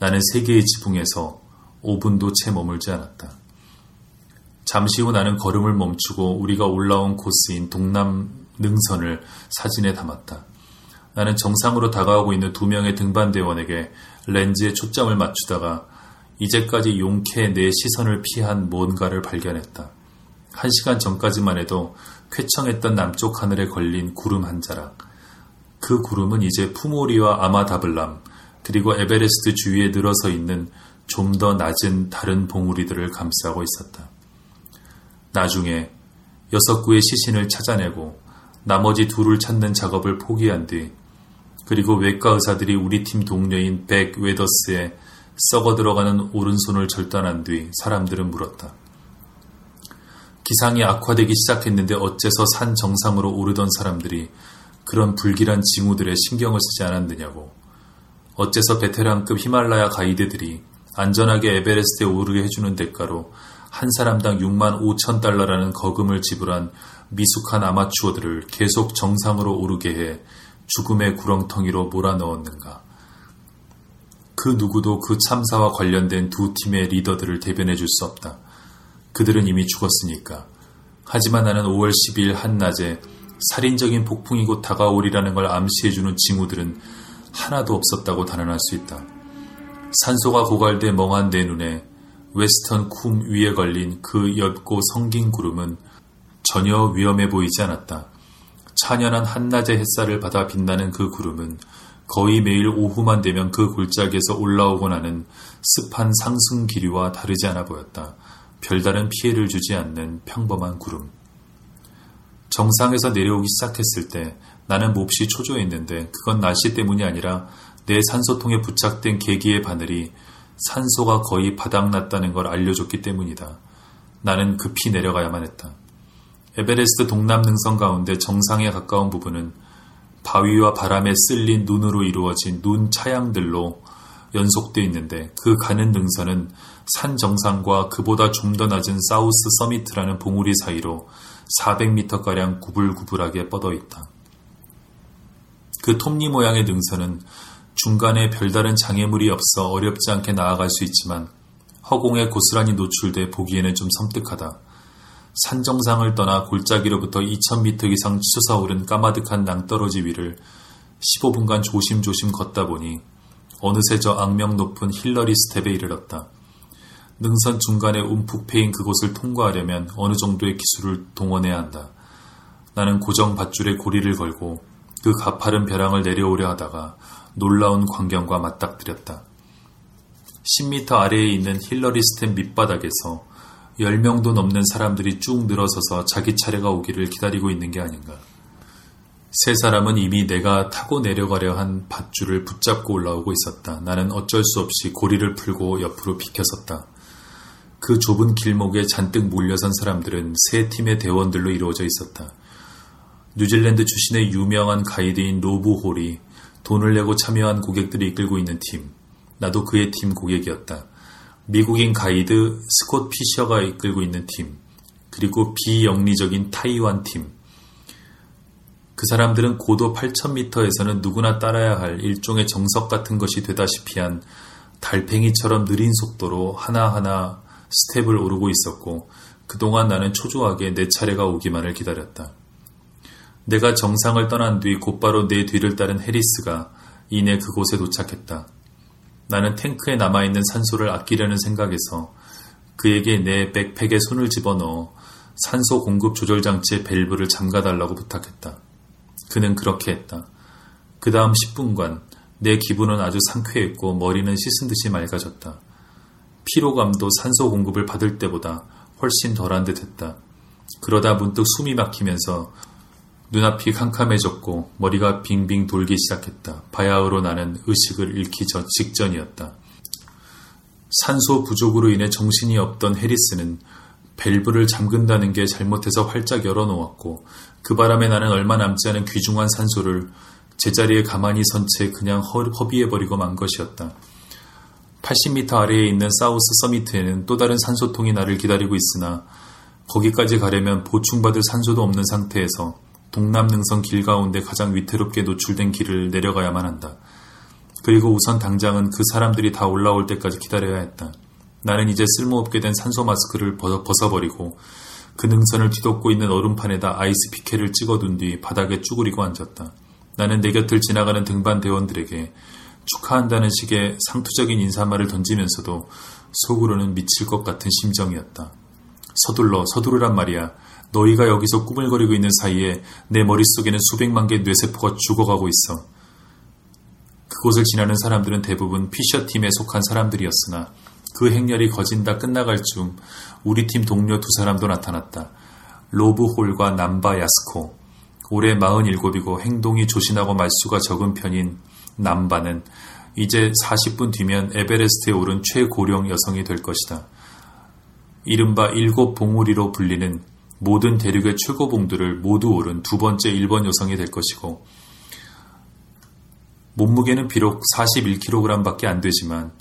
나는 세계의 지붕에서 5분도 채 머물지 않았다. 잠시 후 나는 걸음을 멈추고 우리가 올라온 코스인 동남 능선을 사진에 담았다. 나는 정상으로 다가오고 있는 두 명의 등반대원에게 렌즈에 초점을 맞추다가 이제까지 용케 내 시선을 피한 뭔가를 발견했다. 한 시간 전까지만 해도 쾌청했던 남쪽 하늘에 걸린 구름 한 자락. 그 구름은 이제 푸모리와 아마다블람, 그리고 에베레스트 주위에 늘어서 있는 좀 더 낮은 다른 봉우리들을 감싸고 있었다. 나중에 여섯 구의 시신을 찾아내고 나머지 둘을 찾는 작업을 포기한 뒤 그리고 외과 의사들이 우리 팀 동료인 백 웨더스의 썩어 들어가는 오른손을 절단한 뒤 사람들은 물었다. 기상이 악화되기 시작했는데 어째서 산 정상으로 오르던 사람들이 그런 불길한 징후들에 신경을 쓰지 않았느냐고. 어째서 베테랑급 히말라야 가이드들이 안전하게 에베레스트에 오르게 해주는 대가로 한 사람당 6만 5천 달러라는 거금을 지불한 미숙한 아마추어들을 계속 정상으로 오르게 해 죽음의 구렁텅이로 몰아넣었는가. 그 누구도 그 참사와 관련된 두 팀의 리더들을 대변해 줄 수 없다. 그들은 이미 죽었으니까. 하지만 나는 5월 12일 한낮에 살인적인 폭풍이 곧 다가오리라는 걸 암시해주는 징후들은 하나도 없었다고 단언할 수 있다. 산소가 고갈돼 멍한 내 눈에 웨스턴 쿰 위에 걸린 그 옅고 성긴 구름은 전혀 위험해 보이지 않았다. 찬연한 한낮의 햇살을 받아 빛나는 그 구름은 거의 매일 오후만 되면 그 골짜기에서 올라오곤 하는 습한 상승 기류와 다르지 않아 보였다. 별다른 피해를 주지 않는 평범한 구름. 정상에서 내려오기 시작했을 때 나는 몹시 초조했는데 그건 날씨 때문이 아니라 내 산소통에 부착된 계기의 바늘이 산소가 거의 바닥났다는 걸 알려줬기 때문이다. 나는 급히 내려가야만 했다. 에베레스트 동남 능선 가운데 정상에 가까운 부분은 바위와 바람에 쓸린 눈으로 이루어진 눈 차양들로 연속되어 있는데 그 가는 능선은 산 정상과 그보다 좀 더 낮은 사우스 서미트라는 봉우리 사이로 400m가량 구불구불하게 뻗어 있다. 그 톱니 모양의 능선은 중간에 별다른 장애물이 없어 어렵지 않게 나아갈 수 있지만 허공에 고스란히 노출돼 보기에는 좀 섬뜩하다. 산 정상을 떠나 골짜기로부터 2000m 이상 솟아오른 까마득한 낭떠러지 위를 15분간 조심조심 걷다 보니 어느새 저 악명 높은 힐러리 스텝에 이르렀다. 능선 중간에 움푹 패인 그곳을 통과하려면 어느 정도의 기술을 동원해야 한다. 나는 고정 밧줄에 고리를 걸고 그 가파른 벼랑을 내려오려 하다가 놀라운 광경과 맞닥뜨렸다. 10m 아래에 있는 힐러리 스텝 밑바닥에서 10명도 넘는 사람들이 쭉 늘어서서 자기 차례가 오기를 기다리고 있는 게 아닌가. 세 사람은 이미 내가 타고 내려가려 한 밧줄을 붙잡고 올라오고 있었다. 나는 어쩔 수 없이 고리를 풀고 옆으로 비켜섰다. 그 좁은 길목에 잔뜩 몰려선 사람들은 세 팀의 대원들로 이루어져 있었다. 뉴질랜드 출신의 유명한 가이드인 로브 홀이 돈을 내고 참여한 고객들을 이끌고 있는 팀. 나도 그의 팀 고객이었다. 미국인 가이드 스콧 피셔가 이끌고 있는 팀. 그리고 비영리적인 타이완 팀. 그 사람들은 고도 8,000m에서는 누구나 따라야 할 일종의 정석 같은 것이 되다시피 한 달팽이처럼 느린 속도로 하나하나 스텝을 오르고 있었고 그동안 나는 초조하게 내 차례가 오기만을 기다렸다. 내가 정상을 떠난 뒤 곧바로 내 뒤를 따른 해리스가 이내 그곳에 도착했다. 나는 탱크에 남아있는 산소를 아끼려는 생각에서 그에게 내 백팩에 손을 집어넣어 산소 공급 조절 장치의 밸브를 잠가달라고 부탁했다. 그는 그렇게 했다. 그 다음 10분간 내 기분은 아주 상쾌했고 머리는 씻은 듯이 맑아졌다. 피로감도 산소 공급을 받을 때보다 훨씬 덜한 듯 했다. 그러다 문득 숨이 막히면서 눈앞이 캄캄해졌고 머리가 빙빙 돌기 시작했다. 바야흐로 나는 의식을 잃기 전 직전이었다. 산소 부족으로 인해 정신이 없던 해리스는 밸브를 잠근다는 게 잘못해서 활짝 열어놓았고 그 바람에 나는 얼마 남지 않은 귀중한 산소를 제자리에 가만히 선 채 그냥 허비해버리고 만 것이었다. 80m 아래에 있는 사우스 서미트에는 또 다른 산소통이 나를 기다리고 있으나 거기까지 가려면 보충받을 산소도 없는 상태에서 동남능선 길 가운데 가장 위태롭게 노출된 길을 내려가야만 한다. 그리고 우선 당장은 그 사람들이 다 올라올 때까지 기다려야 했다. 나는 이제 쓸모없게 된 산소 마스크를 벗어버리고 그 능선을 뒤덮고 있는 얼음판에다 아이스 피케를 찍어둔 뒤 바닥에 쭈그리고 앉았다. 나는 내 곁을 지나가는 등반 대원들에게 축하한다는 식의 상투적인 인사말을 던지면서도 속으로는 미칠 것 같은 심정이었다. 서둘러 서두르란 말이야. 너희가 여기서 꾸물거리고 있는 사이에 내 머릿속에는 수백만 개의 뇌세포가 죽어가고 있어. 그곳을 지나는 사람들은 대부분 피셔팀에 속한 사람들이었으나 그 행렬이 거진다 끝나갈 즈음 우리 팀 동료 두 사람도 나타났다. 로브 홀과 남바 야스코. 올해 47이고 행동이 조신하고 말수가 적은 편인 남바는 이제 40분 뒤면 에베레스트에 오른 최고령 여성이 될 것이다. 이른바 일곱 봉우리로 불리는 모든 대륙의 최고봉들을 모두 오른 두 번째 일본 여성이 될 것이고 몸무게는 비록 41kg 밖에 안 되지만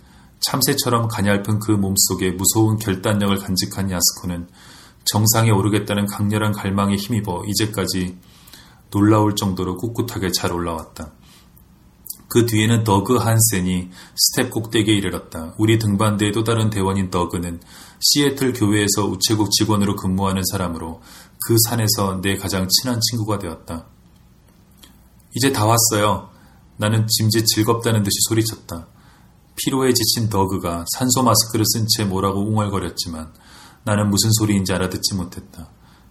참새처럼 가냘픈 그 몸속에 무서운 결단력을 간직한 야스코는 정상에 오르겠다는 강렬한 갈망에 힘입어 이제까지 놀라울 정도로 꿋꿋하게 잘 올라왔다. 그 뒤에는 더그 한센이 스텝 꼭대기에 이르렀다. 우리 등반대의 또 다른 대원인 더그는 시애틀 교외에서 우체국 직원으로 근무하는 사람으로 그 산에서 내 가장 친한 친구가 되었다. 이제 다 왔어요. 나는 짐짓 즐겁다는 듯이 소리쳤다. 피로에 지친 더그가 산소 마스크를 쓴 채 뭐라고 웅얼거렸지만 나는 무슨 소리인지 알아듣지 못했다.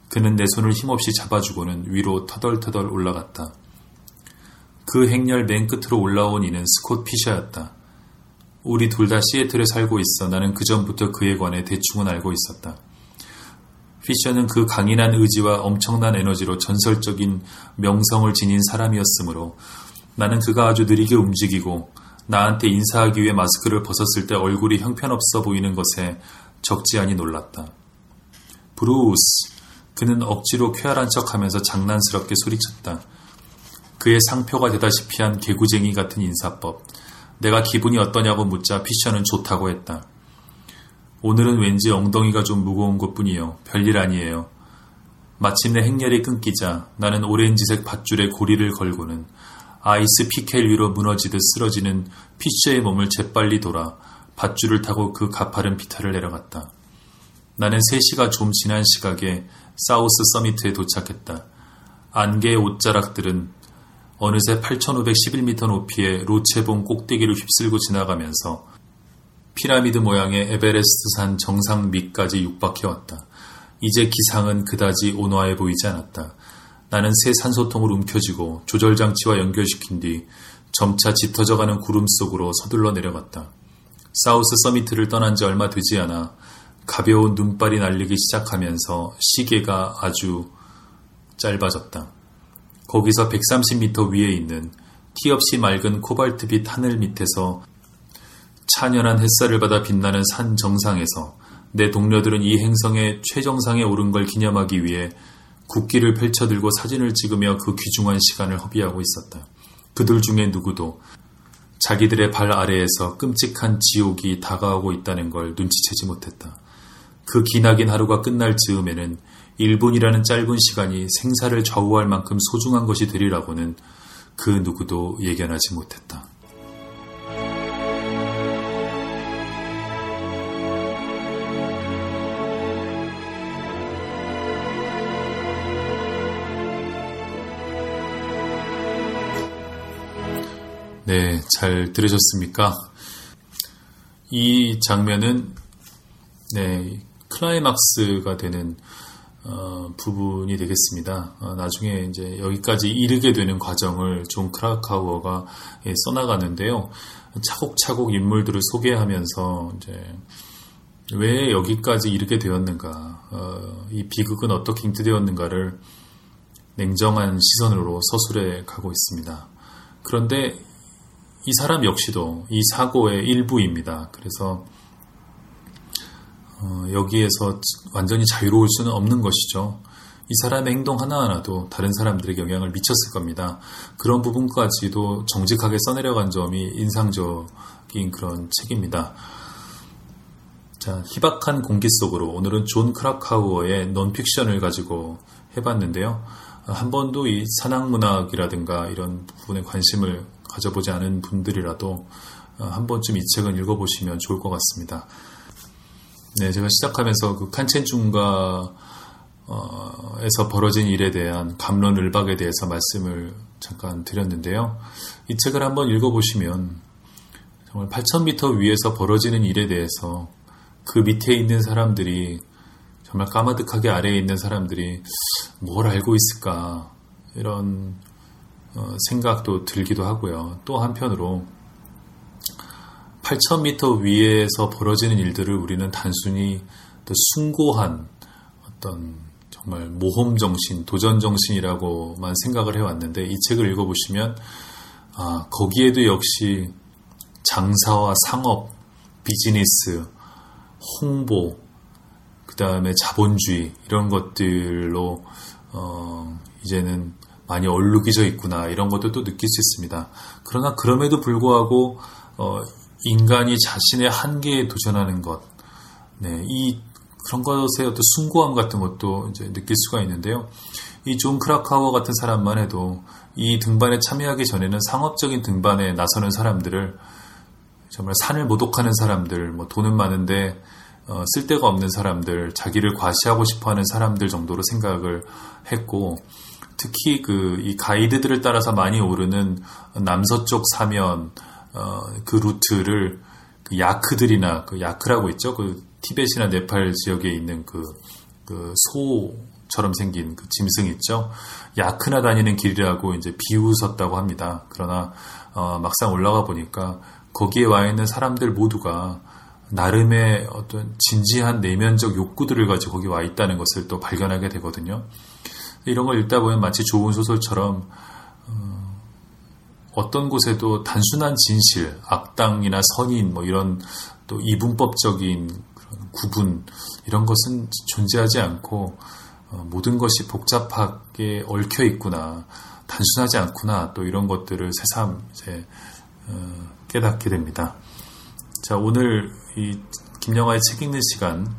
그는 내 손을 힘없이 잡아주고는 위로 터덜터덜 올라갔다. 그 행렬 맨 끝으로 올라온 이는 스콧 피셔였다. 우리 둘 다 시애틀에 살고 있어 나는 그 전부터 그에 관해 대충은 알고 있었다. 피셔는 그 강인한 의지와 엄청난 에너지로 전설적인 명성을 지닌 사람이었으므로 나는 그가 아주 느리게 움직이고 나한테 인사하기 위해 마스크를 벗었을 때 얼굴이 형편없어 보이는 것에 적지 않이 놀랐다. 브루스! 그는 억지로 쾌활한 척 하면서 장난스럽게 소리쳤다. 그의 상표가 되다시피 한 개구쟁이 같은 인사법. 내가 기분이 어떠냐고 묻자 피셔는 좋다고 했다. 오늘은 왠지 엉덩이가 좀 무거운 것 뿐이요. 별일 아니에요. 마침내 행렬이 끊기자 나는 오렌지색 밧줄에 고리를 걸고는 아이스 피켈 위로 무너지듯 쓰러지는 피셔의 몸을 재빨리 돌아 밧줄을 타고 그 가파른 비탈을 내려갔다. 나는 3시가 좀 지난 시각에 사우스 서미트에 도착했다. 안개의 옷자락들은 어느새 8,511m 높이의 로체봉 꼭대기를 휩쓸고 지나가면서 피라미드 모양의 에베레스트산 정상 밑까지 육박해왔다. 이제 기상은 그다지 온화해 보이지 않았다. 나는 새 산소통을 움켜쥐고 조절장치와 연결시킨 뒤 점차 짙어져가는 구름 속으로 서둘러 내려갔다. 사우스 서미트를 떠난 지 얼마 되지 않아 가벼운 눈발이 날리기 시작하면서 시계가 아주 짧아졌다. 거기서 130m 위에 있는 티 없이 맑은 코발트빛 하늘 밑에서 찬연한 햇살을 받아 빛나는 산 정상에서 내 동료들은 이 행성의 최정상에 오른 걸 기념하기 위해 국기를 펼쳐들고 사진을 찍으며 그 귀중한 시간을 허비하고 있었다. 그들 중에 누구도 자기들의 발 아래에서 끔찍한 지옥이 다가오고 있다는 걸 눈치채지 못했다. 그 기나긴 하루가 끝날 즈음에는 1분이라는 짧은 시간이 생사를 좌우할 만큼 소중한 것이 되리라고는 그 누구도 예견하지 못했다. 네, 잘 들으셨습니까? 이 장면은 네, 클라이막스가 되는 어, 부분이 되겠습니다. 어, 나중에 이제 여기까지 이르게 되는 과정을 존 크라카우어가 예, 써나가는데요. 차곡차곡 인물들을 소개하면서 이제 왜 여기까지 이르게 되었는가, 어, 이 비극은 어떻게 잉태되었는가를 냉정한 시선으로 서술해 가고 있습니다. 그런데 이 사람 역시도 이 사고의 일부입니다. 그래서 어, 여기에서 완전히 자유로울 수는 없는 것이죠. 이 사람의 행동 하나하나도 다른 사람들에게 영향을 미쳤을 겁니다. 그런 부분까지도 정직하게 써내려간 점이 인상적인 그런 책입니다. 자, 희박한 공기 속으로 오늘은 존 크라카우어의 논픽션을 가지고 해봤는데요. 한 번도 이 산악문학이라든가 이런 부분에 관심을 가져보지 않은 분들이라도 어, 한 번쯤 이 책은 읽어보시면 좋을 것 같습니다. 네, 제가 시작하면서 그 칸첸중가 에서 벌어진 일에 대한 감론을박에 대해서 말씀을 잠깐 드렸는데요. 이 책을 한번 읽어보시면 정말 8,000m 위에서 벌어지는 일에 대해서 그 밑에 있는 사람들이 정말 까마득하게 아래에 있는 사람들이 뭘 알고 있을까 이런 어, 생각도 들기도 하고요. 또 한편으로 8,000m 위에서 벌어지는 일들을 우리는 단순히 또 숭고한 어떤 정말 모험 정신, 도전 정신이라고만 생각을 해왔는데 이 책을 읽어보시면 아, 거기에도 역시 장사와 상업, 비즈니스, 홍보, 그 다음에 자본주의 이런 것들로 어, 이제는 많이 얼룩이져 있구나 이런 것도 또 느낄 수 있습니다. 그러나 그럼에도 불구하고 어, 인간이 자신의 한계에 도전하는 것, 네, 이 그런 것의 어떤 숭고함 같은 것도 이제 느낄 수가 있는데요. 이 존 크라카우어 같은 사람만 해도 이 등반에 참여하기 전에는 상업적인 등반에 나서는 사람들을 정말 산을 모독하는 사람들, 뭐 돈은 많은데 어, 쓸데가 없는 사람들, 자기를 과시하고 싶어하는 사람들 정도로 생각을 했고 특히 그 이 가이드들을 따라서 많이 오르는 남서쪽 사면 어, 그 루트를 그 야크들이나 그 야크라고 있죠. 그 티벳이나 네팔 지역에 있는 그, 그 소처럼 생긴 그 짐승 있죠. 야크나 다니는 길이라고 이제 비웃었다고 합니다. 그러나 어, 막상 올라가 보니까 거기에 와 있는 사람들 모두가 나름의 어떤 진지한 내면적 욕구들을 가지고 거기 와 있다는 것을 또 발견하게 되거든요. 이런 걸 읽다 보면 마치 좋은 소설처럼 어, 떤 곳에도 단순한 진실, 악당이나 선인 뭐 이런 또 이분법적인 구분 이런 것은 존재하지 않고 어, 모든 것이 복잡하게 얽혀 있구나 단순하지 않구나 또 이런 것들을 새삼 이제 어, 깨닫게 됩니다. 자, 오늘 이 김영하의 책 읽는 시간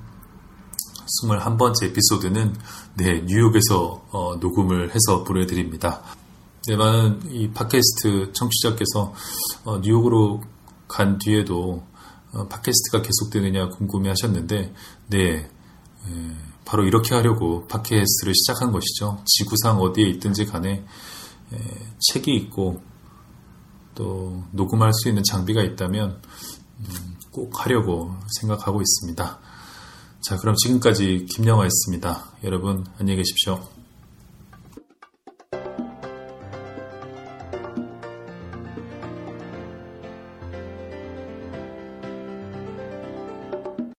21번째 에피소드는 네, 뉴욕에서 어, 녹음을 해서 보내드립니다. 네, 많은 이 팟캐스트 청취자께서 어, 뉴욕으로 간 뒤에도 어, 팟캐스트가 계속되느냐 궁금해 하셨는데, 네, 에, 바로 이렇게 하려고 팟캐스트를 시작한 것이죠. 지구상 어디에 있든지 간에 에, 책이 있고 또 녹음할 수 있는 장비가 있다면 음, 꼭 하려고 생각하고 있습니다. 자, 그럼 지금까지 김영화였습니다. 여러분 안녕히 계십시오.